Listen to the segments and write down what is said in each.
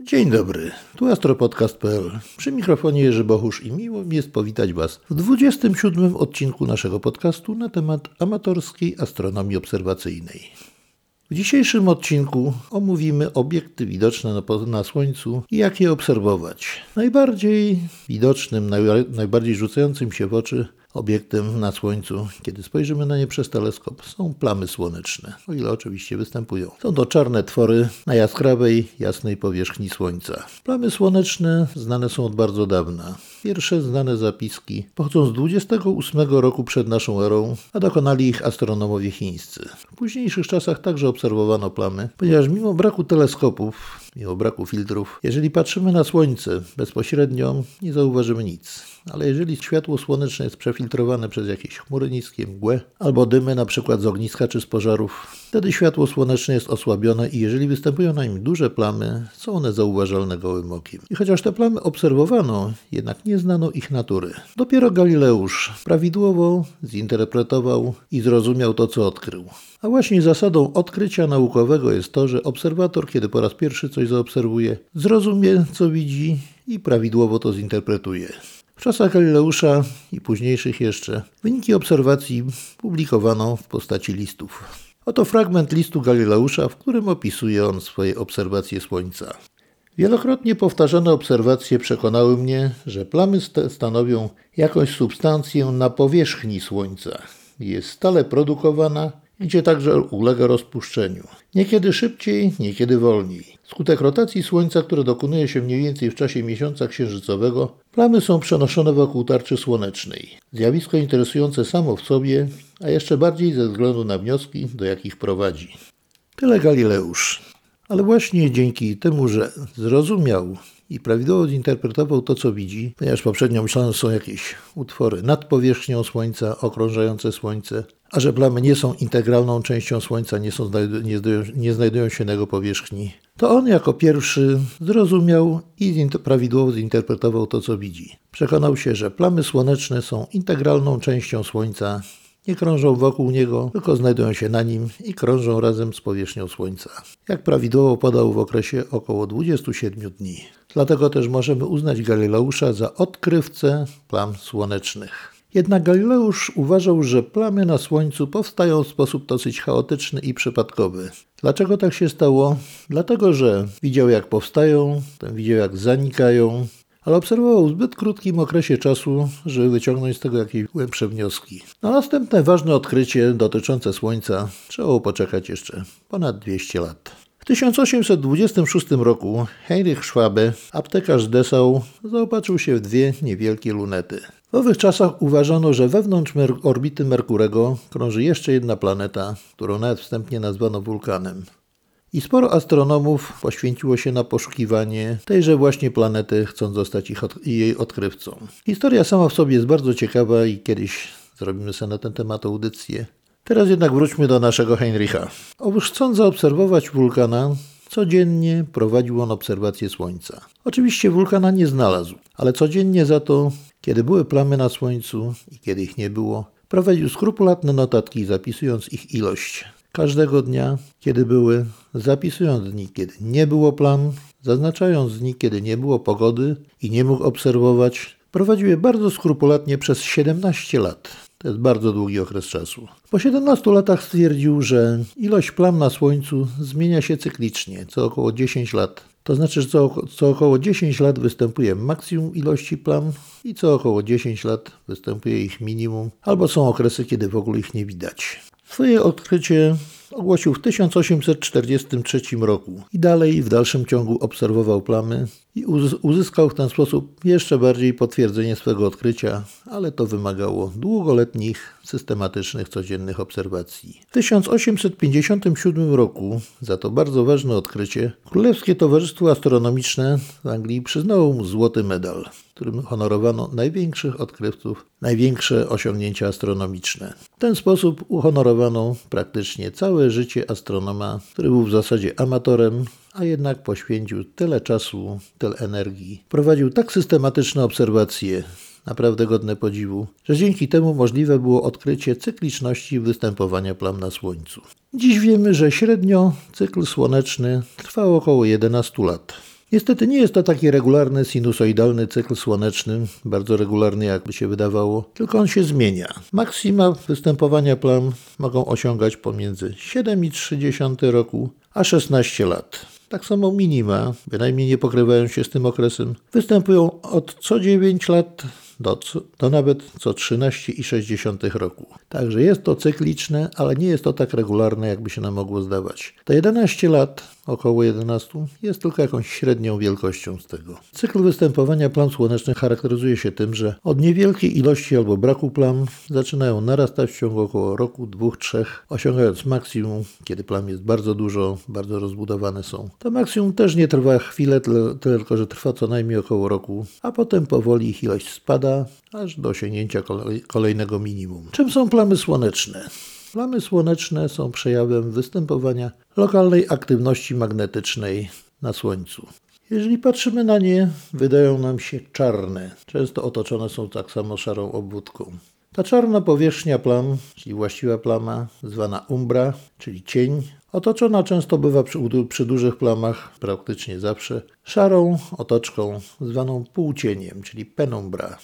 Dzień dobry, tu astropodcast.pl. Przy mikrofonie Jerzy Bochusz i miło mi jest powitać Was w 27 odcinku naszego podcastu na temat amatorskiej astronomii obserwacyjnej. W dzisiejszym odcinku omówimy obiekty widoczne na, na Słońcu i jak je obserwować. Najbardziej widocznym, naj, najbardziej rzucającym się w oczy Obiektem na Słońcu, kiedy spojrzymy na nie przez teleskop, są plamy słoneczne, o ile oczywiście występują. Są to czarne twory na jaskrawej, jasnej powierzchni Słońca. Plamy słoneczne znane są od bardzo dawna. Pierwsze znane zapiski pochodzą z 28 roku przed naszą erą, a dokonali ich astronomowie chińscy. W późniejszych czasach także obserwowano plamy, ponieważ mimo braku teleskopów, mimo braku filtrów, jeżeli patrzymy na Słońce bezpośrednio, nie zauważymy nic ale jeżeli światło słoneczne jest przefiltrowane przez jakieś chmury niskie, mgłę albo dymy przykład z ogniska czy z pożarów, wtedy światło słoneczne jest osłabione i jeżeli występują na nim duże plamy, są one zauważalne gołym okiem. I chociaż te plamy obserwowano, jednak nie znano ich natury. Dopiero Galileusz prawidłowo zinterpretował i zrozumiał to, co odkrył. A właśnie zasadą odkrycia naukowego jest to, że obserwator, kiedy po raz pierwszy coś zaobserwuje, zrozumie, co widzi i prawidłowo to zinterpretuje. W czasach Galileusza i późniejszych jeszcze wyniki obserwacji publikowano w postaci listów. Oto fragment listu Galileusza, w którym opisuje on swoje obserwacje Słońca. Wielokrotnie powtarzane obserwacje przekonały mnie, że plamy stanowią jakąś substancję na powierzchni Słońca. Jest stale produkowana gdzie także ulega rozpuszczeniu. Niekiedy szybciej, niekiedy wolniej. Skutek rotacji Słońca, która dokonuje się mniej więcej w czasie miesiąca księżycowego, plamy są przenoszone wokół tarczy słonecznej. Zjawisko interesujące samo w sobie, a jeszcze bardziej ze względu na wnioski, do jakich prowadzi. Tyle Galileusz. Ale właśnie dzięki temu, że zrozumiał i prawidłowo zinterpretował to, co widzi, ponieważ poprzednio myślano, że są jakieś utwory nad powierzchnią Słońca, okrążające Słońce, a że plamy nie są integralną częścią Słońca, nie, są, nie, znajdują, nie znajdują się na jego powierzchni, to on jako pierwszy zrozumiał i prawidłowo zinterpretował to, co widzi. Przekonał się, że plamy słoneczne są integralną częścią Słońca, nie krążą wokół niego, tylko znajdują się na nim i krążą razem z powierzchnią Słońca. Jak prawidłowo podał w okresie około 27 dni. Dlatego też możemy uznać Galileusza za odkrywcę plam słonecznych. Jednak Galileusz uważał, że plamy na Słońcu powstają w sposób dosyć chaotyczny i przypadkowy. Dlaczego tak się stało? Dlatego, że widział jak powstają, widział jak zanikają, ale obserwował w zbyt krótkim okresie czasu, żeby wyciągnąć z tego jakieś głębsze wnioski. Na następne ważne odkrycie dotyczące Słońca trzeba poczekać jeszcze ponad 200 lat. W 1826 roku Heinrich Schwabe, aptekarz Dessau, zaopatrzył się w dwie niewielkie lunety. W owych czasach uważano, że wewnątrz orbity Merkurego krąży jeszcze jedna planeta, którą nawet wstępnie nazwano wulkanem. I sporo astronomów poświęciło się na poszukiwanie tejże właśnie planety, chcąc zostać ich od, jej odkrywcą. Historia sama w sobie jest bardzo ciekawa i kiedyś zrobimy sobie na ten temat audycję. Teraz jednak wróćmy do naszego Heinricha. Otóż chcąc zaobserwować wulkana, codziennie prowadził on obserwację Słońca. Oczywiście wulkana nie znalazł, ale codziennie za to, kiedy były plamy na Słońcu i kiedy ich nie było, prowadził skrupulatne notatki, zapisując ich ilość każdego dnia, kiedy były, zapisując dni, kiedy nie było plam, zaznaczając dni, kiedy nie było pogody i nie mógł obserwować. Prowadził je bardzo skrupulatnie przez 17 lat. To jest bardzo długi okres czasu. Po 17 latach stwierdził, że ilość plam na Słońcu zmienia się cyklicznie, co około 10 lat. To znaczy, że co, co około 10 lat występuje maksimum ilości plam i co około 10 lat występuje ich minimum, albo są okresy, kiedy w ogóle ich nie widać. Swoje odkrycie ogłosił w 1843 roku i dalej w dalszym ciągu obserwował plamy i uzyskał w ten sposób jeszcze bardziej potwierdzenie swego odkrycia, ale to wymagało długoletnich, systematycznych, codziennych obserwacji. W 1857 roku za to bardzo ważne odkrycie Królewskie Towarzystwo Astronomiczne w Anglii przyznało mu złoty medal którym honorowano największych odkrywców, największe osiągnięcia astronomiczne. W ten sposób uhonorowano praktycznie całe życie astronoma, który był w zasadzie amatorem, a jednak poświęcił tyle czasu, tyle energii. Prowadził tak systematyczne obserwacje, naprawdę godne podziwu, że dzięki temu możliwe było odkrycie cykliczności występowania plam na Słońcu. Dziś wiemy, że średnio cykl słoneczny trwał około 11 lat. Niestety nie jest to taki regularny, sinusoidalny cykl słoneczny, bardzo regularny jakby się wydawało, tylko on się zmienia. Maksima występowania plam mogą osiągać pomiędzy 7,3 roku a 16 lat. Tak samo minima, bynajmniej nie pokrywają się z tym okresem, występują od co 9 lat do, do nawet co 13,6 roku. Także jest to cykliczne, ale nie jest to tak regularne, jakby się nam mogło zdawać. Te 11 lat, około 11, jest tylko jakąś średnią wielkością z tego. Cykl występowania plam słonecznych charakteryzuje się tym, że od niewielkiej ilości albo braku plam zaczynają narastać w ciągu około roku, dwóch, trzech, osiągając maksimum, kiedy plam jest bardzo dużo, bardzo rozbudowane są. To maksimum też nie trwa chwilę, tylko że trwa co najmniej około roku, a potem powoli ich ilość spada, aż do osiągnięcia kolejnego minimum. Czym są plamy słoneczne? Plamy słoneczne są przejawem występowania lokalnej aktywności magnetycznej na Słońcu. Jeżeli patrzymy na nie, wydają nam się czarne. Często otoczone są tak samo szarą obwódką. Ta czarna powierzchnia plam, czyli właściwa plama, zwana umbra, czyli cień, otoczona często bywa przy, przy dużych plamach, praktycznie zawsze, szarą otoczką zwaną półcieniem, czyli penumbra.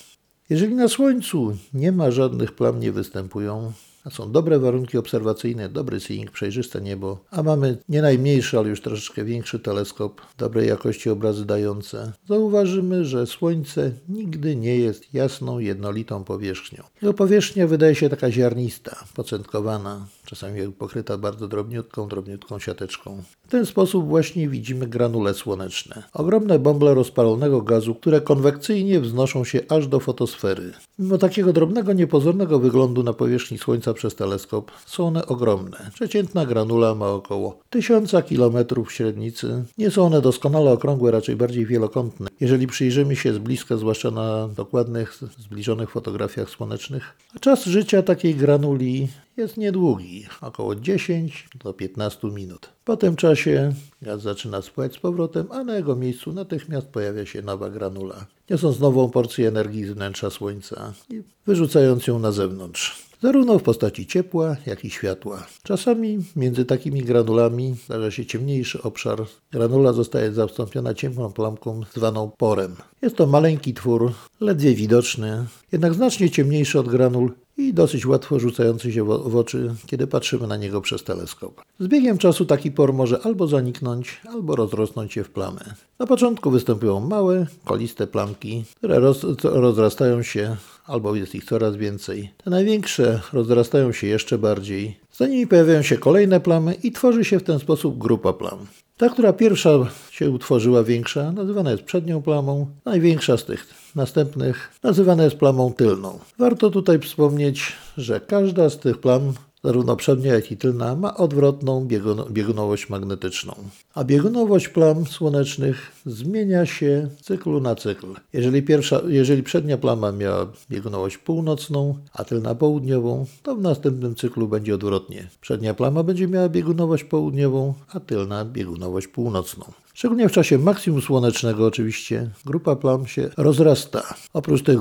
Jeżeli na Słońcu nie ma żadnych plam, nie występują, są dobre warunki obserwacyjne, dobry seeing, przejrzyste niebo, a mamy nie najmniejszy, ale już troszeczkę większy teleskop, dobrej jakości obrazy dające, zauważymy, że Słońce nigdy nie jest jasną, jednolitą powierzchnią. Jego powierzchnia wydaje się taka ziarnista, pocentkowana, czasami pokryta bardzo drobniutką, drobniutką siateczką. W ten sposób właśnie widzimy granule słoneczne. Ogromne bąble rozpalonego gazu, które konwekcyjnie wznoszą się aż do fotosfery. Mimo takiego drobnego, niepozornego wyglądu na powierzchni Słońca przez teleskop, są one ogromne. Przeciętna granula ma około 1000 km średnicy. Nie są one doskonale okrągłe, raczej bardziej wielokątne. Jeżeli przyjrzymy się z bliska, zwłaszcza na dokładnych, zbliżonych fotografiach słonecznych, a czas życia takiej granuli jest niedługi, około 10 do 15 minut. Po tym czasie gaz zaczyna spływać z powrotem, a na jego miejscu natychmiast pojawia się nowa granula, niosąc nową porcję energii z wnętrza Słońca i wyrzucając ją na zewnątrz zarówno w postaci ciepła, jak i światła. Czasami między takimi granulami zdarza się ciemniejszy obszar. Granula zostaje zastąpiona ciemną plamką zwaną porem. Jest to maleńki twór, ledwie widoczny, jednak znacznie ciemniejszy od granul i dosyć łatwo rzucający się w oczy, kiedy patrzymy na niego przez teleskop. Z biegiem czasu taki por może albo zaniknąć, albo rozrosnąć się w plamy. Na początku występują małe, koliste plamki, które roz, rozrastają się, albo jest ich coraz więcej. Te największe rozrastają się jeszcze bardziej. Za nimi pojawiają się kolejne plamy i tworzy się w ten sposób grupa plam. Ta, która pierwsza się utworzyła większa, nazywana jest przednią plamą. Największa z tych następnych nazywana jest plamą tylną. Warto tutaj wspomnieć, że każda z tych plam zarówno przednia, jak i tylna, ma odwrotną biegunowość magnetyczną. A biegunowość plam słonecznych zmienia się z cyklu na cykl. Jeżeli, pierwsza, jeżeli przednia plama miała biegunowość północną, a tylna południową, to w następnym cyklu będzie odwrotnie. Przednia plama będzie miała biegunowość południową, a tylna biegunowość północną. Szczególnie w czasie maksimum słonecznego oczywiście grupa plam się rozrasta. Oprócz tych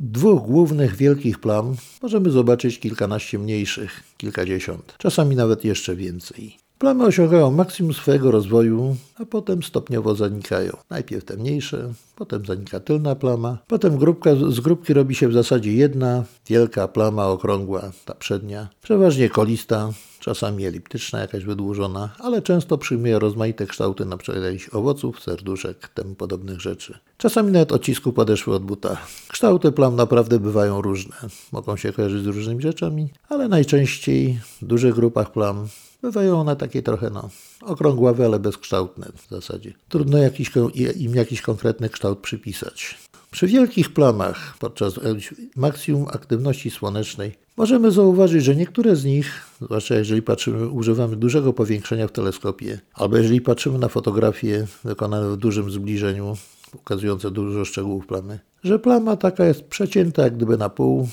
dwóch głównych wielkich plam możemy zobaczyć kilkanaście mniejszych, kilkadziesiąt, czasami nawet jeszcze więcej. Plamy osiągają maksimum swojego rozwoju, a potem stopniowo zanikają. Najpierw te mniejsze, potem zanika tylna plama, potem grupka, z grupki robi się w zasadzie jedna wielka plama okrągła, ta przednia, przeważnie kolista, czasami eliptyczna, jakaś wydłużona, ale często przyjmuje rozmaite kształty jakichś owoców, serduszek, temu podobnych rzeczy. Czasami nawet odcisku podeszły od buta. Kształty plam naprawdę bywają różne. Mogą się kojarzyć z różnymi rzeczami, ale najczęściej w dużych grupach plam bywają one takie trochę no, okrągławe, ale bezkształtne w zasadzie. Trudno jakiś, im jakiś konkretny kształt przypisać. Przy wielkich plamach podczas maksimum aktywności słonecznej możemy zauważyć, że niektóre z nich, zwłaszcza jeżeli patrzymy, używamy dużego powiększenia w teleskopie, albo jeżeli patrzymy na fotografie wykonane w dużym zbliżeniu, ukazujące dużo szczegółów plamy, że plama taka jest przecięta jak gdyby na pół,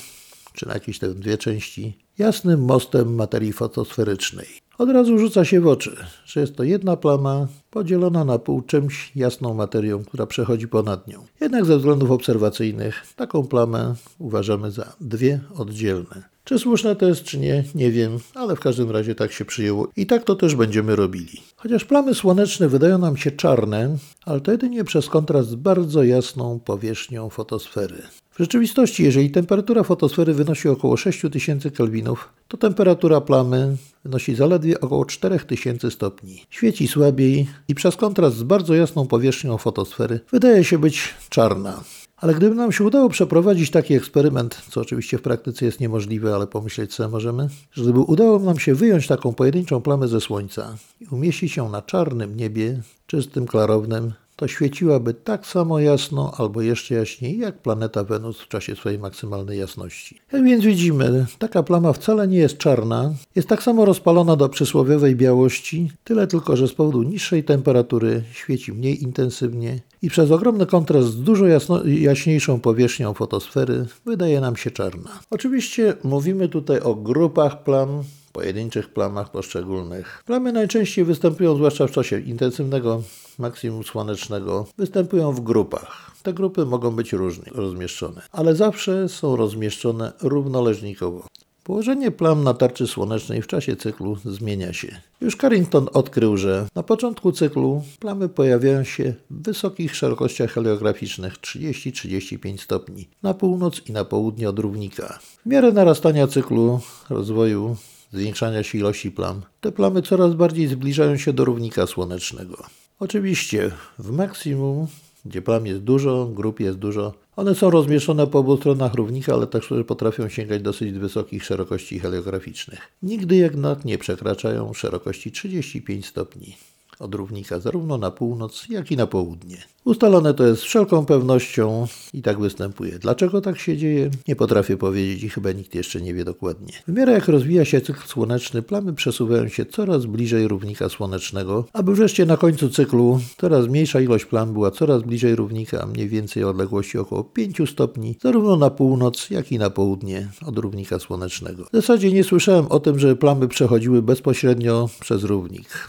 czy na jakieś te dwie części, jasnym mostem materii fotosferycznej. Od razu rzuca się w oczy, że jest to jedna plama podzielona na pół czymś jasną materią, która przechodzi ponad nią. Jednak ze względów obserwacyjnych taką plamę uważamy za dwie oddzielne. Czy słuszne to jest, czy nie, nie wiem, ale w każdym razie tak się przyjęło i tak to też będziemy robili. Chociaż plamy słoneczne wydają nam się czarne, ale to jedynie przez kontrast z bardzo jasną powierzchnią fotosfery. W rzeczywistości, jeżeli temperatura fotosfery wynosi około 6000 kelwinów, to temperatura plamy wynosi zaledwie około 4000 stopni. Świeci słabiej i przez kontrast z bardzo jasną powierzchnią fotosfery wydaje się być czarna. Ale gdyby nam się udało przeprowadzić taki eksperyment, co oczywiście w praktyce jest niemożliwe, ale pomyśleć sobie możemy, że gdyby udało nam się wyjąć taką pojedynczą plamę ze Słońca i umieścić ją na czarnym niebie, czystym, klarownym, to świeciłaby tak samo jasno albo jeszcze jaśniej jak planeta Wenus w czasie swojej maksymalnej jasności. Jak więc widzimy, taka plama wcale nie jest czarna, jest tak samo rozpalona do przysłowiowej białości, tyle tylko, że z powodu niższej temperatury świeci mniej intensywnie i przez ogromny kontrast z dużo jasno, jaśniejszą powierzchnią fotosfery wydaje nam się czarna. Oczywiście mówimy tutaj o grupach plam, pojedynczych plamach poszczególnych. Plamy najczęściej występują, zwłaszcza w czasie intensywnego maksimum słonecznego, występują w grupach. Te grupy mogą być różnie rozmieszczone, ale zawsze są rozmieszczone równoleżnikowo. Położenie plam na tarczy słonecznej w czasie cyklu zmienia się. Już Carrington odkrył, że na początku cyklu plamy pojawiają się w wysokich szerokościach heliograficznych 30-35 stopni na północ i na południe od równika. W miarę narastania cyklu rozwoju zwiększania się ilości plam, te plamy coraz bardziej zbliżają się do równika słonecznego. Oczywiście w maksimum, gdzie plam jest dużo, grup jest dużo, one są rozmieszczone po obu stronach równika, ale także potrafią sięgać dosyć wysokich szerokości heliograficznych. Nigdy jednak nie przekraczają szerokości 35 stopni od równika zarówno na północ, jak i na południe. Ustalone to jest wszelką pewnością i tak występuje. Dlaczego tak się dzieje? Nie potrafię powiedzieć i chyba nikt jeszcze nie wie dokładnie. W miarę jak rozwija się cykl słoneczny, plamy przesuwają się coraz bliżej równika słonecznego, aby wreszcie na końcu cyklu coraz mniejsza ilość plam była coraz bliżej równika, mniej więcej odległości około 5 stopni, zarówno na północ, jak i na południe od równika słonecznego. W zasadzie nie słyszałem o tym, że plamy przechodziły bezpośrednio przez równik.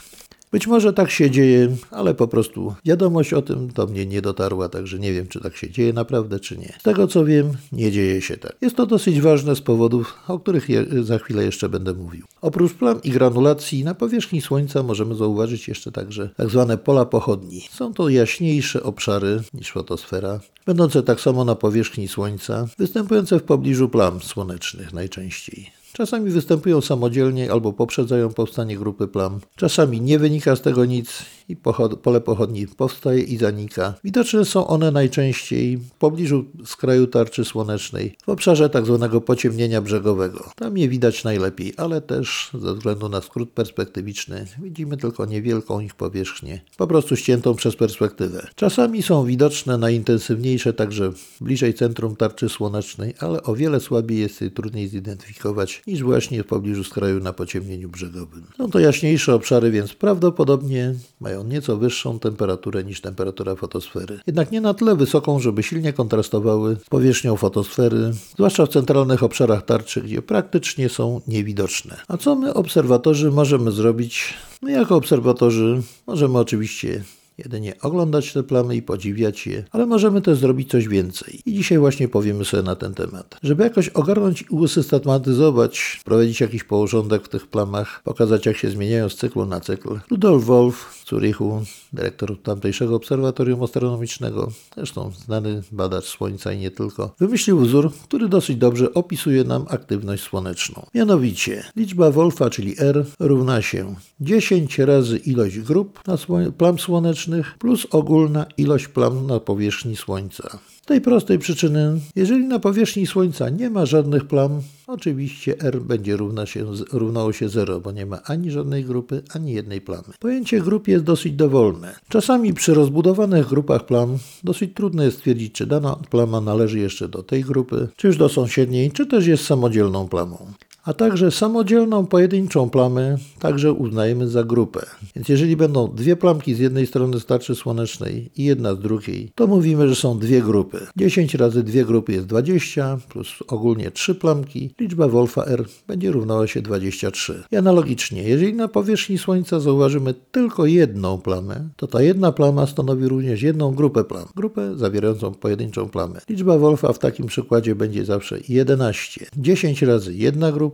Być może tak się dzieje, ale po prostu wiadomość o tym do mnie nie dotarła, także nie wiem, czy tak się dzieje naprawdę, czy nie. Z tego co wiem, nie dzieje się tak. Jest to dosyć ważne z powodów, o których za chwilę jeszcze będę mówił. Oprócz plam i granulacji na powierzchni Słońca możemy zauważyć jeszcze także tak zwane pola pochodni. Są to jaśniejsze obszary niż fotosfera, będące tak samo na powierzchni Słońca, występujące w pobliżu plam słonecznych najczęściej. Czasami występują samodzielnie albo poprzedzają powstanie grupy plam. Czasami nie wynika z tego nic i pole pochodni powstaje i zanika. Widoczne są one najczęściej w pobliżu skraju tarczy słonecznej, w obszarze tzw. Tak pociemnienia brzegowego. Tam je widać najlepiej, ale też ze względu na skrót perspektywiczny widzimy tylko niewielką ich powierzchnię, po prostu ściętą przez perspektywę. Czasami są widoczne najintensywniejsze także bliżej centrum tarczy słonecznej, ale o wiele słabiej jest je trudniej zidentyfikować niż właśnie w pobliżu skraju na pociemnieniu brzegowym. Są to jaśniejsze obszary, więc prawdopodobnie mają nieco wyższą temperaturę niż temperatura fotosfery. Jednak nie na tyle wysoką, żeby silnie kontrastowały z powierzchnią fotosfery, zwłaszcza w centralnych obszarach tarczy, gdzie praktycznie są niewidoczne. A co my, obserwatorzy, możemy zrobić? No, jako obserwatorzy możemy oczywiście jedynie oglądać te plamy i podziwiać je, ale możemy też zrobić coś więcej. I dzisiaj właśnie powiemy sobie na ten temat. Żeby jakoś ogarnąć i usystematyzować, prowadzić jakiś porządek w tych plamach, pokazać jak się zmieniają z cyklu na cykl, Rudolf Wolf w Zurichu, dyrektor tamtejszego obserwatorium astronomicznego, zresztą znany badacz Słońca i nie tylko, wymyślił wzór, który dosyć dobrze opisuje nam aktywność słoneczną. Mianowicie liczba Wolfa, czyli R, równa się 10 razy ilość grup na plam słonecznych plus ogólna ilość plam na powierzchni Słońca. Z tej prostej przyczyny, jeżeli na powierzchni Słońca nie ma żadnych plam, oczywiście R będzie równa się, równało się 0, bo nie ma ani żadnej grupy, ani jednej plamy. Pojęcie grup jest dosyć dowolne. Czasami przy rozbudowanych grupach plam dosyć trudno jest stwierdzić, czy dana plama należy jeszcze do tej grupy, czy już do sąsiedniej, czy też jest samodzielną plamą. A także samodzielną pojedynczą plamę także uznajemy za grupę. Więc jeżeli będą dwie plamki z jednej strony tarczy słonecznej i jedna z drugiej, to mówimy, że są dwie grupy. 10 razy dwie grupy jest 20, plus ogólnie trzy plamki. Liczba Wolfa R będzie równała się 23. I analogicznie, jeżeli na powierzchni Słońca zauważymy tylko jedną plamę, to ta jedna plama stanowi również jedną grupę plam. Grupę zawierającą pojedynczą plamę. Liczba Wolfa w takim przykładzie będzie zawsze 11. 10 razy jedna grupa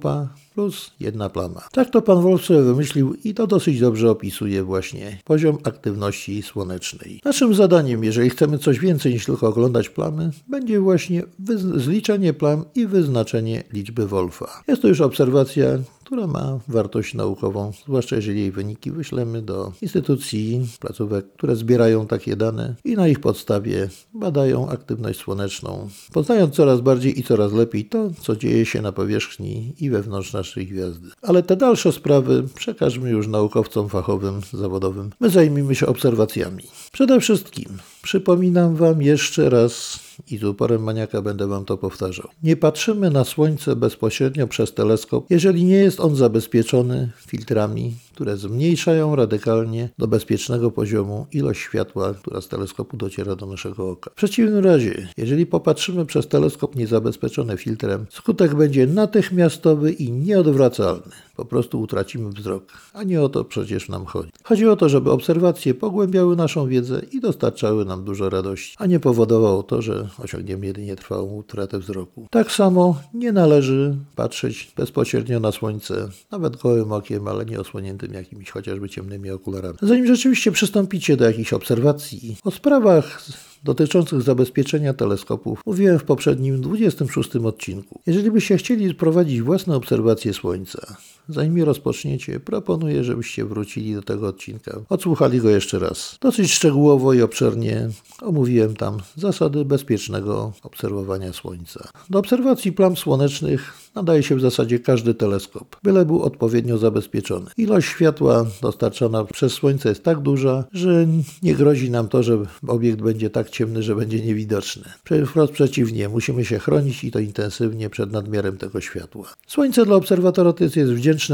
plus jedna plama. Tak to pan Wolf wymyślił i to dosyć dobrze opisuje właśnie poziom aktywności słonecznej. Naszym zadaniem, jeżeli chcemy coś więcej niż tylko oglądać plamy, będzie właśnie zliczenie plam i wyznaczenie liczby Wolfa. Jest to już obserwacja, która ma wartość naukową, zwłaszcza jeżeli jej wyniki wyślemy do instytucji, placówek, które zbierają takie dane i na ich podstawie badają aktywność słoneczną, poznając coraz bardziej i coraz lepiej to, co dzieje się na powierzchni i wewnątrz naszej gwiazdy. Ale te dalsze sprawy przekażmy już naukowcom fachowym, zawodowym. My zajmijmy się obserwacjami. Przede wszystkim przypominam Wam jeszcze raz i z uporem maniaka będę Wam to powtarzał. Nie patrzymy na Słońce bezpośrednio przez teleskop, jeżeli nie jest on zabezpieczony filtrami, które zmniejszają radykalnie do bezpiecznego poziomu ilość światła, która z teleskopu dociera do naszego oka. W przeciwnym razie, jeżeli popatrzymy przez teleskop niezabezpieczony filtrem, skutek będzie natychmiastowy i nieodwracalny. Po prostu utracimy wzrok, a nie o to przecież nam chodzi. Chodzi o to, żeby obserwacje pogłębiały naszą wiedzę i dostarczały nam dużo radości, a nie powodowało to, że osiągniemy jedynie trwałą utratę wzroku. Tak samo nie należy patrzeć bezpośrednio na słońce, nawet gołym okiem, ale nie osłoniętym jakimiś chociażby ciemnymi okularami. Zanim rzeczywiście przystąpicie do jakichś obserwacji o sprawach dotyczących zabezpieczenia teleskopów mówiłem w poprzednim 26 odcinku. Jeżeli byście chcieli prowadzić własne obserwacje Słońca, zanim rozpoczniecie, proponuję, żebyście wrócili do tego odcinka, odsłuchali go jeszcze raz. Dosyć szczegółowo i obszernie omówiłem tam zasady bezpiecznego obserwowania Słońca. Do obserwacji plam słonecznych nadaje się w zasadzie każdy teleskop, byle był odpowiednio zabezpieczony. Ilość światła dostarczana przez Słońce jest tak duża, że nie grozi nam to, że obiekt będzie tak ciemny, że będzie niewidoczny. Wprost przeciwnie, musimy się chronić i to intensywnie przed nadmiarem tego światła. Słońce dla obserwatora jest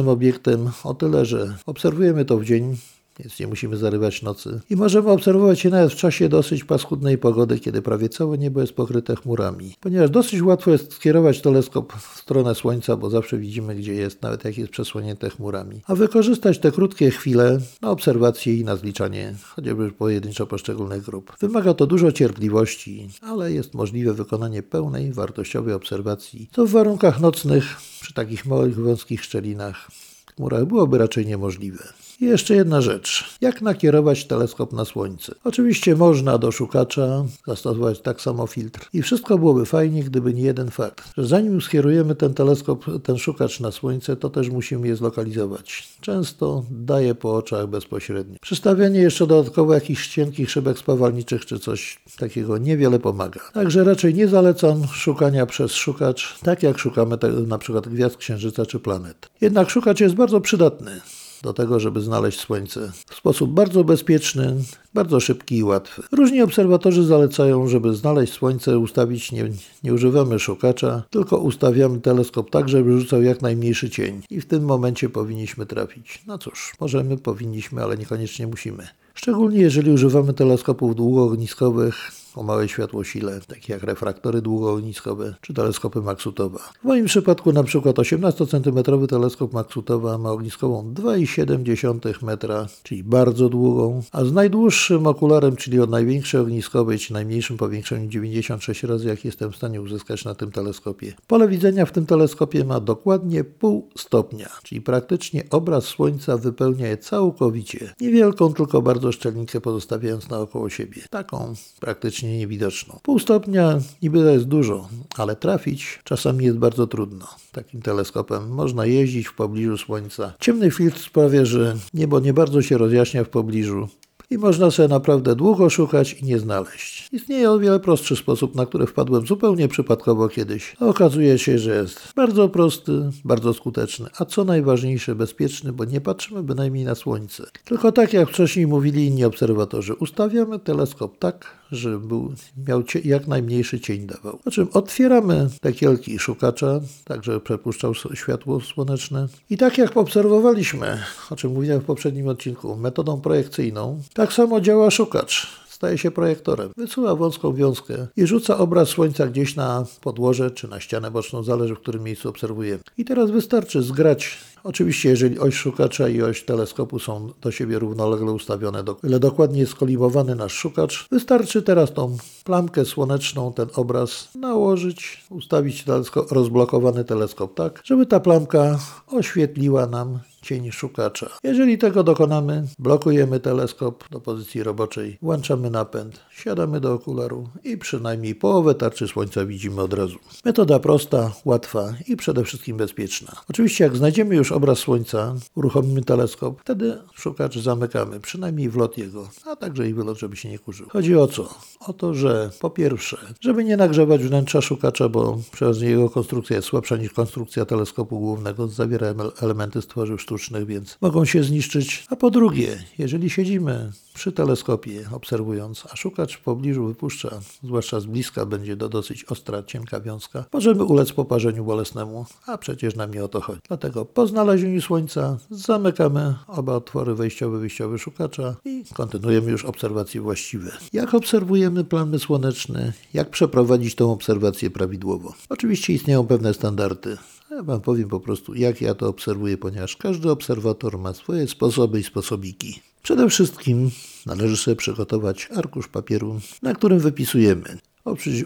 obiektem o tyle, że obserwujemy to w dzień, więc nie musimy zarywać nocy. I możemy obserwować je nawet w czasie dosyć paskudnej pogody, kiedy prawie całe niebo jest pokryte chmurami. Ponieważ dosyć łatwo jest skierować teleskop w stronę Słońca, bo zawsze widzimy, gdzie jest, nawet jak jest przesłonięte chmurami. A wykorzystać te krótkie chwile na obserwację i na zliczanie chociażby pojedynczo poszczególnych grup. Wymaga to dużo cierpliwości, ale jest możliwe wykonanie pełnej, wartościowej obserwacji, co w warunkach nocnych, przy takich małych, wąskich szczelinach, chmurach byłoby raczej niemożliwe. I jeszcze jedna rzecz. Jak nakierować teleskop na Słońce? Oczywiście można do szukacza zastosować tak samo filtr. I wszystko byłoby fajnie, gdyby nie jeden fakt, że zanim skierujemy ten teleskop, ten szukacz na Słońce, to też musimy je zlokalizować. Często daje po oczach bezpośrednio. Przystawianie jeszcze dodatkowo jakichś cienkich szybek spawalniczych czy coś takiego niewiele pomaga. Także raczej nie zalecam szukania przez szukacz, tak jak szukamy te, na przykład gwiazd, księżyca czy planet. Jednak szukacz jest bardzo przydatny do tego, żeby znaleźć Słońce w sposób bardzo bezpieczny, bardzo szybki i łatwy. Różni obserwatorzy zalecają, żeby znaleźć Słońce, ustawić, nie, nie używamy szukacza, tylko ustawiamy teleskop tak, żeby rzucał jak najmniejszy cień. I w tym momencie powinniśmy trafić. No cóż, możemy, powinniśmy, ale niekoniecznie musimy. Szczególnie jeżeli używamy teleskopów długoogniskowych, o małej światłosile, takie jak refraktory długoogniskowe czy teleskopy Maxutowa. W moim przypadku na przykład 18 cm teleskop Maxutowa ma ogniskową 2,7 metra, czyli bardzo długą, a z najdłuższym okularem, czyli od największej ogniskowej, czy najmniejszym powiększeniu 96 razy, jak jestem w stanie uzyskać na tym teleskopie. Pole widzenia w tym teleskopie ma dokładnie pół stopnia, czyli praktycznie obraz Słońca wypełnia je całkowicie. Niewielką, tylko bardzo szczelnicę pozostawiając naokoło siebie. Taką praktycznie praktycznie niewidoczną. Pół stopnia niby to jest dużo, ale trafić czasami jest bardzo trudno. Takim teleskopem można jeździć w pobliżu Słońca. Ciemny filtr sprawia, że niebo nie bardzo się rozjaśnia w pobliżu i można sobie naprawdę długo szukać i nie znaleźć. Istnieje o wiele prostszy sposób, na który wpadłem zupełnie przypadkowo kiedyś. A okazuje się, że jest bardzo prosty, bardzo skuteczny, a co najważniejsze bezpieczny, bo nie patrzymy bynajmniej na słońce. Tylko tak jak wcześniej mówili inni obserwatorzy, ustawiamy teleskop tak, żeby był, miał cie, jak najmniejszy cień dawał. Po czym otwieramy te kielki szukacza, tak żeby przepuszczał światło słoneczne. I tak jak obserwowaliśmy, o czym mówiłem w poprzednim odcinku, metodą projekcyjną, tak samo działa szukacz staje się projektorem. Wysuwa wąską wiązkę i rzuca obraz słońca gdzieś na podłoże czy na ścianę boczną, zależy w którym miejscu obserwujemy. I teraz wystarczy zgrać Oczywiście, jeżeli oś szukacza i oś teleskopu są do siebie równolegle ustawione, do, ile dokładnie jest skolimowany nasz szukacz, wystarczy teraz tą plamkę słoneczną, ten obraz nałożyć, ustawić teleskop, rozblokowany teleskop tak, żeby ta plamka oświetliła nam cień szukacza. Jeżeli tego dokonamy, blokujemy teleskop do pozycji roboczej, włączamy napęd, siadamy do okularu i przynajmniej połowę tarczy słońca widzimy od razu. Metoda prosta, łatwa i przede wszystkim bezpieczna. Oczywiście jak znajdziemy już obraz słońca, uruchomimy teleskop, wtedy szukacz zamykamy, przynajmniej wlot jego, a także i wylot, żeby się nie kurzył. Chodzi o co? O to, że po pierwsze, żeby nie nagrzewać wnętrza szukacza, bo przez jego konstrukcja jest słabsza niż konstrukcja teleskopu głównego, zawiera elementy z tworzyw sztucznych, więc mogą się zniszczyć. A po drugie, jeżeli siedzimy przy teleskopie obserwując, a szukacz w pobliżu wypuszcza, zwłaszcza z bliska będzie to dosyć ostra, cienka wiązka, możemy ulec poparzeniu bolesnemu, a przecież nam nie o to chodzi. Dlatego po znalezieniu słońca zamykamy oba otwory wejściowy, wyjściowy szukacza i kontynuujemy już obserwacje właściwe. Jak obserwujemy plamy słoneczne, jak przeprowadzić tą obserwację prawidłowo? Oczywiście istnieją pewne standardy. Ja Wam powiem po prostu, jak ja to obserwuję, ponieważ każdy obserwator ma swoje sposoby i sposobiki. Przede wszystkim należy sobie przygotować arkusz papieru, na którym wypisujemy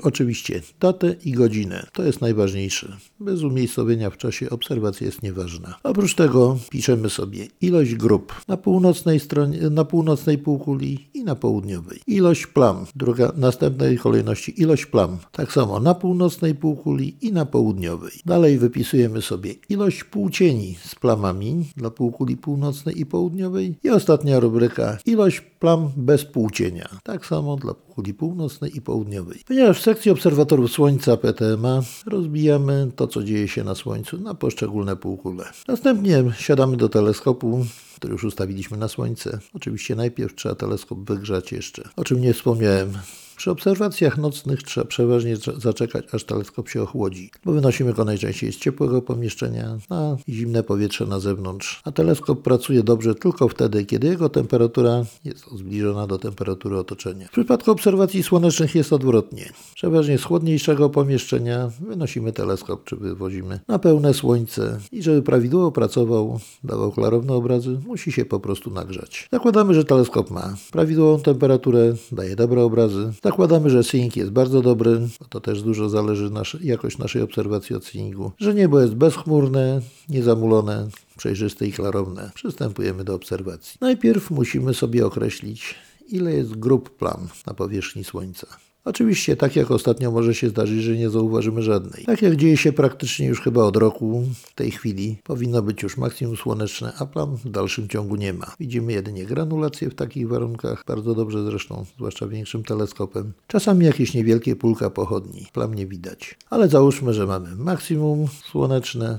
Oczywiście datę i godzinę. To jest najważniejsze. Bez umiejscowienia w czasie obserwacja jest nieważna. Oprócz tego piszemy sobie ilość grup na północnej stronie, na północnej półkuli i na południowej. Ilość plam, druga, następnej kolejności ilość plam. Tak samo na północnej półkuli i na południowej. Dalej wypisujemy sobie ilość półcieni z plamami dla półkuli północnej i południowej. I ostatnia rubryka ilość plam bez półcienia. Tak samo dla półkuli północnej i południowej. Ponieważ w sekcji obserwatorów Słońca PTMA rozbijamy to, co dzieje się na Słońcu na poszczególne półkule. Następnie siadamy do teleskopu, który już ustawiliśmy na Słońce. Oczywiście najpierw trzeba teleskop wygrzać jeszcze, o czym nie wspomniałem. Przy obserwacjach nocnych trzeba przeważnie zaczekać, aż teleskop się ochłodzi, bo wynosimy go najczęściej z ciepłego pomieszczenia na zimne powietrze na zewnątrz, a teleskop pracuje dobrze tylko wtedy, kiedy jego temperatura jest zbliżona do temperatury otoczenia. W przypadku obserwacji słonecznych jest odwrotnie. Przeważnie z chłodniejszego pomieszczenia wynosimy teleskop, czy wywozimy na pełne słońce i żeby prawidłowo pracował, dawał klarowne obrazy, musi się po prostu nagrzać. Zakładamy, że teleskop ma prawidłową temperaturę, daje dobre obrazy, Zakładamy, że sync jest bardzo dobry, bo to też dużo zależy nasz, jakość naszej obserwacji od syningu. Że niebo jest bezchmurne, niezamulone, przejrzyste i klarowne. Przystępujemy do obserwacji. Najpierw musimy sobie określić, ile jest grup plam na powierzchni Słońca. Oczywiście, tak jak ostatnio może się zdarzyć, że nie zauważymy żadnej. Tak jak dzieje się praktycznie już chyba od roku, w tej chwili powinno być już maksimum słoneczne, a plam w dalszym ciągu nie ma. Widzimy jedynie granulacje w takich warunkach, bardzo dobrze zresztą, zwłaszcza większym teleskopem. Czasami jakieś niewielkie pulka pochodni, plam nie widać. Ale załóżmy, że mamy maksimum słoneczne,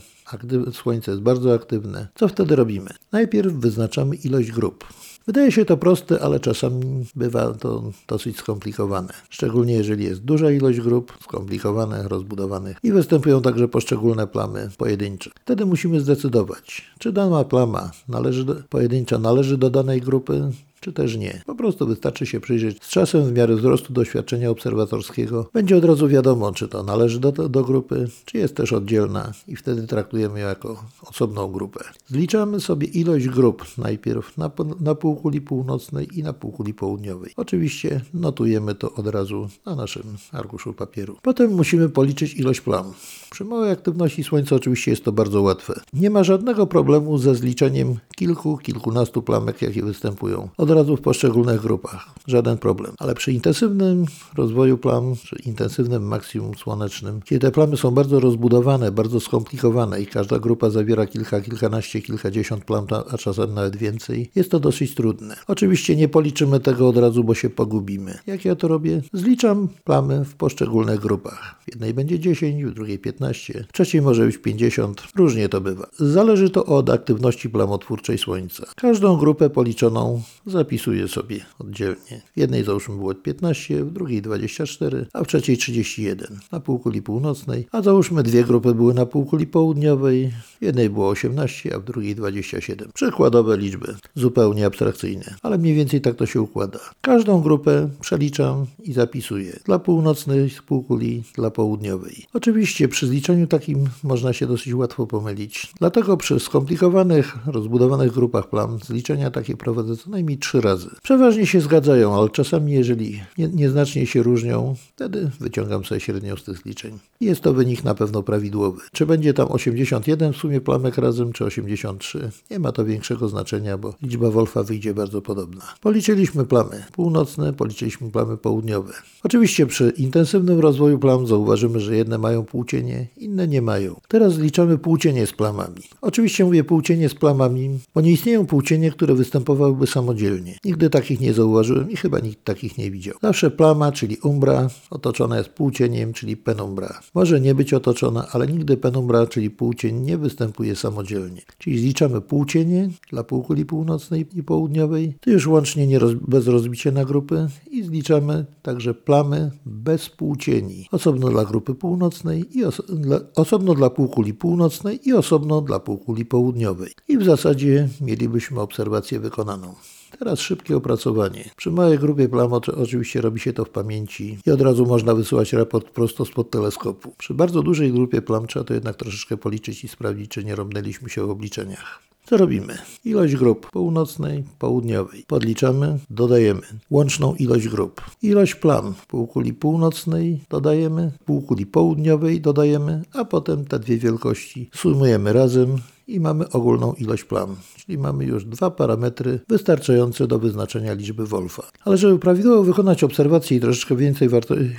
Słońce jest bardzo aktywne. Co wtedy robimy? Najpierw wyznaczamy ilość grup. Wydaje się to proste, ale czasami bywa to dosyć skomplikowane. Szczególnie jeżeli jest duża ilość grup, skomplikowanych, rozbudowanych i występują także poszczególne plamy pojedyncze. Wtedy musimy zdecydować, czy dana plama należy do, pojedyncza należy do danej grupy, czy też nie. Po prostu wystarczy się przyjrzeć z czasem w miarę wzrostu doświadczenia obserwatorskiego. Będzie od razu wiadomo, czy to należy do, do grupy, czy jest też oddzielna i wtedy traktujemy ją jako osobną grupę. Zliczamy sobie ilość grup najpierw na, na półkuli północnej i na półkuli południowej. Oczywiście notujemy to od razu na naszym arkuszu papieru. Potem musimy policzyć ilość plam. Przy małej aktywności Słońca oczywiście jest to bardzo łatwe. Nie ma żadnego problemu ze zliczeniem kilku, kilkunastu plamek, jakie występują. Od od razu w poszczególnych grupach. Żaden problem. Ale przy intensywnym rozwoju plam, czy intensywnym maksimum słonecznym, kiedy te plamy są bardzo rozbudowane, bardzo skomplikowane i każda grupa zawiera kilka, kilkanaście, kilkadziesiąt plam, a czasem nawet więcej, jest to dosyć trudne. Oczywiście nie policzymy tego od razu, bo się pogubimy. Jak ja to robię? Zliczam plamy w poszczególnych grupach. W jednej będzie 10, w drugiej 15, w trzeciej może być 50. Różnie to bywa. Zależy to od aktywności plamotwórczej Słońca. Każdą grupę policzoną zapisuję sobie oddzielnie. W jednej załóżmy było 15, w drugiej 24, a w trzeciej 31 na półkuli północnej, a załóżmy dwie grupy były na półkuli południowej, w jednej było 18, a w drugiej 27. Przykładowe liczby, zupełnie abstrakcyjne, ale mniej więcej tak to się układa. Każdą grupę przeliczam i zapisuję. Dla północnej półkuli, dla południowej. Oczywiście przy zliczeniu takim można się dosyć łatwo pomylić. Dlatego przy skomplikowanych, rozbudowanych grupach plam zliczenia takie prowadzę co najmniej trzy razy. Przeważnie się zgadzają, ale czasami jeżeli nie, nieznacznie się różnią, wtedy wyciągam sobie średnią z tych zliczeń. Jest to wynik na pewno prawidłowy. Czy będzie tam 81 w sumie plamek razem, czy 83? Nie ma to większego znaczenia, bo liczba Wolfa wyjdzie bardzo podobna. Policzyliśmy plamy północne, policzyliśmy plamy południowe. Oczywiście przy intensywnym rozwoju plam zauważymy, że jedne mają półcienie, inne nie mają. Teraz zliczamy półcienie z plamami. Oczywiście mówię półcienie z plamami, bo nie istnieją półcienie, które występowałyby samodzielnie. Nigdy takich nie zauważyłem i chyba nikt takich nie widział. Zawsze plama, czyli umbra, otoczona jest półcieniem, czyli penumbra. Może nie być otoczona, ale nigdy penumbra, czyli półcień, nie występuje samodzielnie. Czyli zliczamy półcienie dla półkuli północnej i południowej, to już łącznie nie roz, bez rozbicia na grupy i zliczamy także plamy bez półcieni. Osobno dla grupy północnej i oso dla, osobno dla półkuli północnej i osobno dla półkuli południowej. I w zasadzie mielibyśmy obserwację wykonaną. Teraz szybkie opracowanie. Przy małej grupie plam oczywiście robi się to w pamięci i od razu można wysyłać raport prosto spod teleskopu. Przy bardzo dużej grupie plam trzeba to jednak troszeczkę policzyć i sprawdzić, czy nie robnęliśmy się w obliczeniach. Co robimy? Ilość grup północnej, południowej. Podliczamy, dodajemy łączną ilość grup. Ilość plam półkuli północnej dodajemy, półkuli południowej dodajemy, a potem te dwie wielkości sumujemy razem i mamy ogólną ilość plam, czyli mamy już dwa parametry wystarczające do wyznaczenia liczby Wolfa. Ale żeby prawidłowo wykonać obserwację i troszeczkę więcej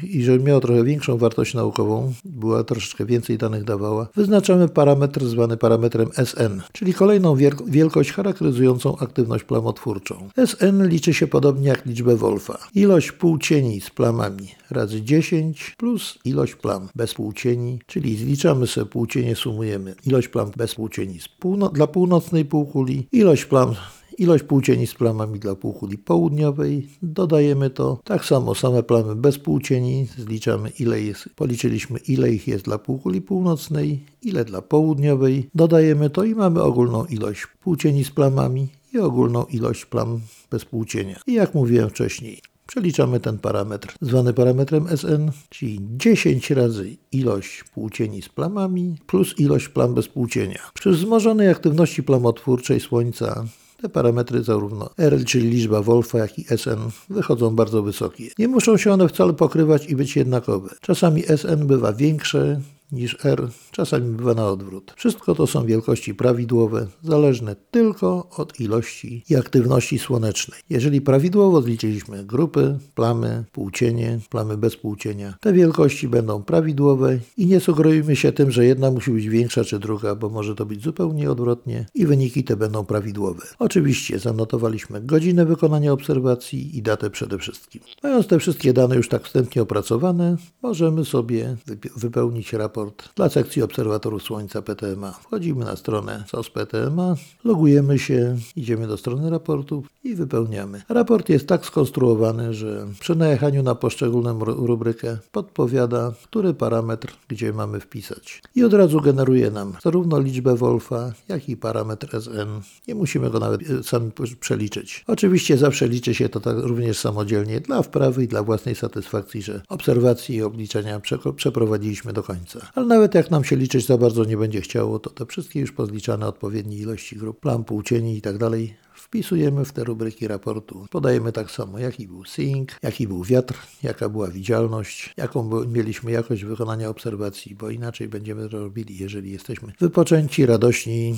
i żeby miało trochę większą wartość naukową, była troszeczkę więcej danych dawała, wyznaczamy parametr zwany parametrem SN, czyli kolejną wielkość charakteryzującą aktywność plamotwórczą. SN liczy się podobnie jak liczbę Wolfa. Ilość półcieni z plamami razy 10 plus ilość plam bez półcieni, czyli zliczamy sobie półcienie, sumujemy ilość plam bez półcieni półno- dla północnej półkuli, ilość plam ilość półcieni z plamami dla półkuli południowej, dodajemy to, tak samo same plamy bez półcieni, zliczamy ile jest, policzyliśmy ile ich jest dla półkuli północnej, ile dla południowej, dodajemy to i mamy ogólną ilość półcieni z plamami i ogólną ilość plam bez półcienia. I jak mówiłem wcześniej, Przeliczamy ten parametr, zwany parametrem SN, czyli 10 razy ilość płócieni z plamami plus ilość plam bez płócienia. Przy wzmożonej aktywności plamotwórczej Słońca te parametry zarówno R, czyli liczba Wolfa, jak i SN wychodzą bardzo wysokie. Nie muszą się one wcale pokrywać i być jednakowe. Czasami SN bywa większe, niż R, czasami bywa na odwrót. Wszystko to są wielkości prawidłowe, zależne tylko od ilości i aktywności słonecznej. Jeżeli prawidłowo zliczyliśmy grupy, plamy, półcienie, plamy bez półcienia, te wielkości będą prawidłowe i nie sugerujmy się tym, że jedna musi być większa czy druga, bo może to być zupełnie odwrotnie i wyniki te będą prawidłowe. Oczywiście zanotowaliśmy godzinę wykonania obserwacji i datę przede wszystkim. Mając te wszystkie dane już tak wstępnie opracowane, możemy sobie wypełnić raport dla sekcji obserwatorów Słońca PTMA. Wchodzimy na stronę SOS PTMA, logujemy się, idziemy do strony raportów i wypełniamy. Raport jest tak skonstruowany, że przy najechaniu na poszczególną rubrykę podpowiada, który parametr gdzie mamy wpisać. I od razu generuje nam zarówno liczbę Wolfa, jak i parametr SN. Nie musimy go nawet e, sami przeliczyć. Oczywiście zawsze liczy się to tak również samodzielnie dla wprawy i dla własnej satysfakcji, że obserwacje i obliczenia przeprowadziliśmy do końca. Ale nawet jak nam się liczyć za bardzo nie będzie chciało, to te wszystkie już pozliczane odpowiednie ilości grup, plam, półcieni i tak dalej wpisujemy w te rubryki raportu. Podajemy tak samo, jaki był sync, jaki był wiatr, jaka była widzialność, jaką mieliśmy jakość wykonania obserwacji, bo inaczej będziemy robili, jeżeli jesteśmy wypoczęci, radośni,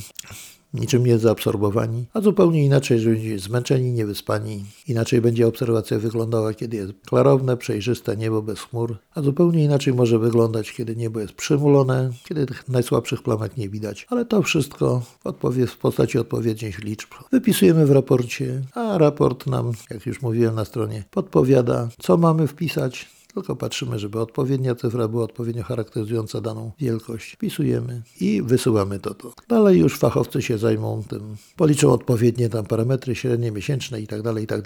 niczym nie zaabsorbowani, a zupełnie inaczej, że będziemy zmęczeni, niewyspani. Inaczej będzie obserwacja wyglądała, kiedy jest klarowne, przejrzyste niebo bez chmur, a zupełnie inaczej może wyglądać, kiedy niebo jest przymulone, kiedy tych najsłabszych plamek nie widać. Ale to wszystko w, w postaci odpowiednich liczb wypisujemy w raporcie, a raport nam, jak już mówiłem na stronie, podpowiada, co mamy wpisać, tylko patrzymy, żeby odpowiednia cyfra była odpowiednio charakteryzująca daną wielkość. Wpisujemy i wysyłamy to. to. Dalej już fachowcy się zajmą tym, policzą odpowiednie tam parametry średnie, miesięczne i tak dalej, i tak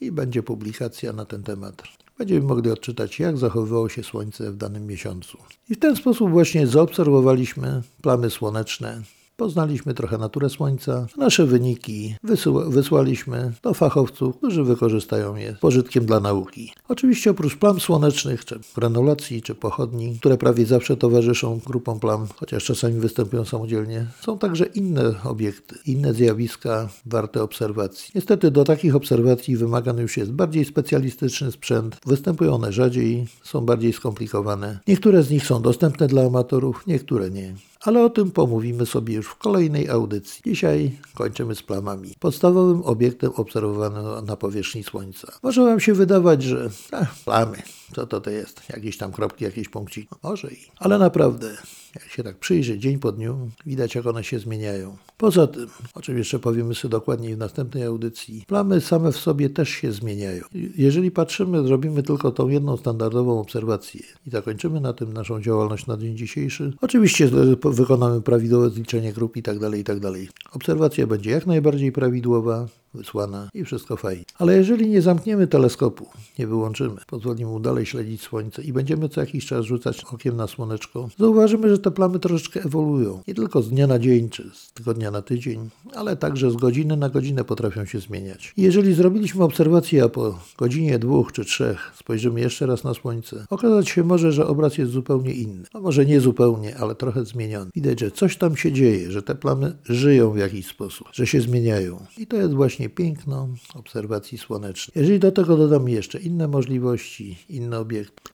i będzie publikacja na ten temat. Będziemy mogli odczytać, jak zachowywało się Słońce w danym miesiącu. I w ten sposób właśnie zaobserwowaliśmy plamy słoneczne Poznaliśmy trochę naturę Słońca. Nasze wyniki wysyła, wysłaliśmy do fachowców, którzy wykorzystają je z pożytkiem dla nauki. Oczywiście oprócz plam słonecznych, czy granulacji, czy pochodni, które prawie zawsze towarzyszą grupom plam, chociaż czasami występują samodzielnie, są także inne obiekty, inne zjawiska warte obserwacji. Niestety do takich obserwacji wymagany już jest bardziej specjalistyczny sprzęt. Występują one rzadziej, są bardziej skomplikowane. Niektóre z nich są dostępne dla amatorów, niektóre nie ale o tym pomówimy sobie już w kolejnej audycji. Dzisiaj kończymy z plamami. Podstawowym obiektem obserwowanym na powierzchni Słońca. Może Wam się wydawać, że ach, plamy, co to to jest? Jakieś tam kropki, jakieś punkci. Może i. Ale naprawdę, jak się tak przyjrzy dzień po dniu, widać jak one się zmieniają. Poza tym, o czym jeszcze powiemy sobie dokładniej w następnej audycji, plamy same w sobie też się zmieniają. Jeżeli patrzymy, zrobimy tylko tą jedną standardową obserwację i zakończymy na tym naszą działalność na dzień dzisiejszy, oczywiście wykonamy prawidłowe zliczenie grup i tak dalej, i tak dalej. Obserwacja będzie jak najbardziej prawidłowa, wysłana i wszystko fajnie. Ale jeżeli nie zamkniemy teleskopu, nie wyłączymy, pozwolimy mu dalej śledzić Słońce i będziemy co jakiś czas rzucać okiem na Słoneczko, zauważymy, że te plamy troszeczkę ewoluują. Nie tylko z dnia na dzień, czy z tygodnia na tydzień, ale także z godziny na godzinę potrafią się zmieniać. I jeżeli zrobiliśmy obserwację, a po godzinie dwóch czy trzech spojrzymy jeszcze raz na Słońce, okazać się może, że obraz jest zupełnie inny. No może nie zupełnie, ale trochę zmieniony. Widać, że coś tam się dzieje, że te plamy żyją w jakiś sposób, że się zmieniają. I to jest właśnie piękno obserwacji słonecznej. Jeżeli do tego dodamy jeszcze inne możliwości, inne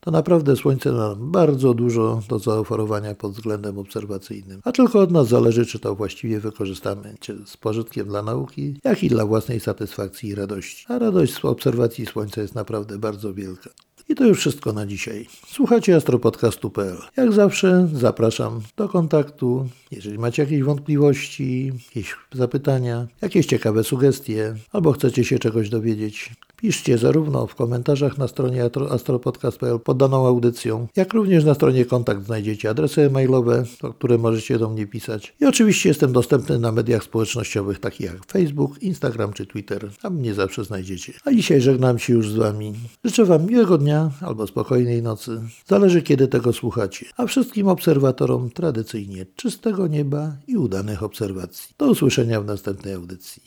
to naprawdę Słońce ma bardzo dużo do zaoferowania pod względem obserwacyjnym. A tylko od nas zależy, czy to właściwie wykorzystamy, czy z pożytkiem dla nauki, jak i dla własnej satysfakcji i radości. A radość z obserwacji Słońca jest naprawdę bardzo wielka. I to już wszystko na dzisiaj. Słuchacie astropodcastu.pl. Jak zawsze zapraszam do kontaktu. Jeżeli macie jakieś wątpliwości, jakieś zapytania, jakieś ciekawe sugestie, albo chcecie się czegoś dowiedzieć, Piszcie zarówno w komentarzach na stronie astropodcast.pl pod daną audycją, jak również na stronie kontakt znajdziecie adresy e-mailowe, do które możecie do mnie pisać. I oczywiście jestem dostępny na mediach społecznościowych takich jak Facebook, Instagram czy Twitter, a mnie zawsze znajdziecie. A dzisiaj żegnam się już z Wami. Życzę Wam miłego dnia albo spokojnej nocy. Zależy kiedy tego słuchacie. A wszystkim obserwatorom tradycyjnie czystego nieba i udanych obserwacji. Do usłyszenia w następnej audycji.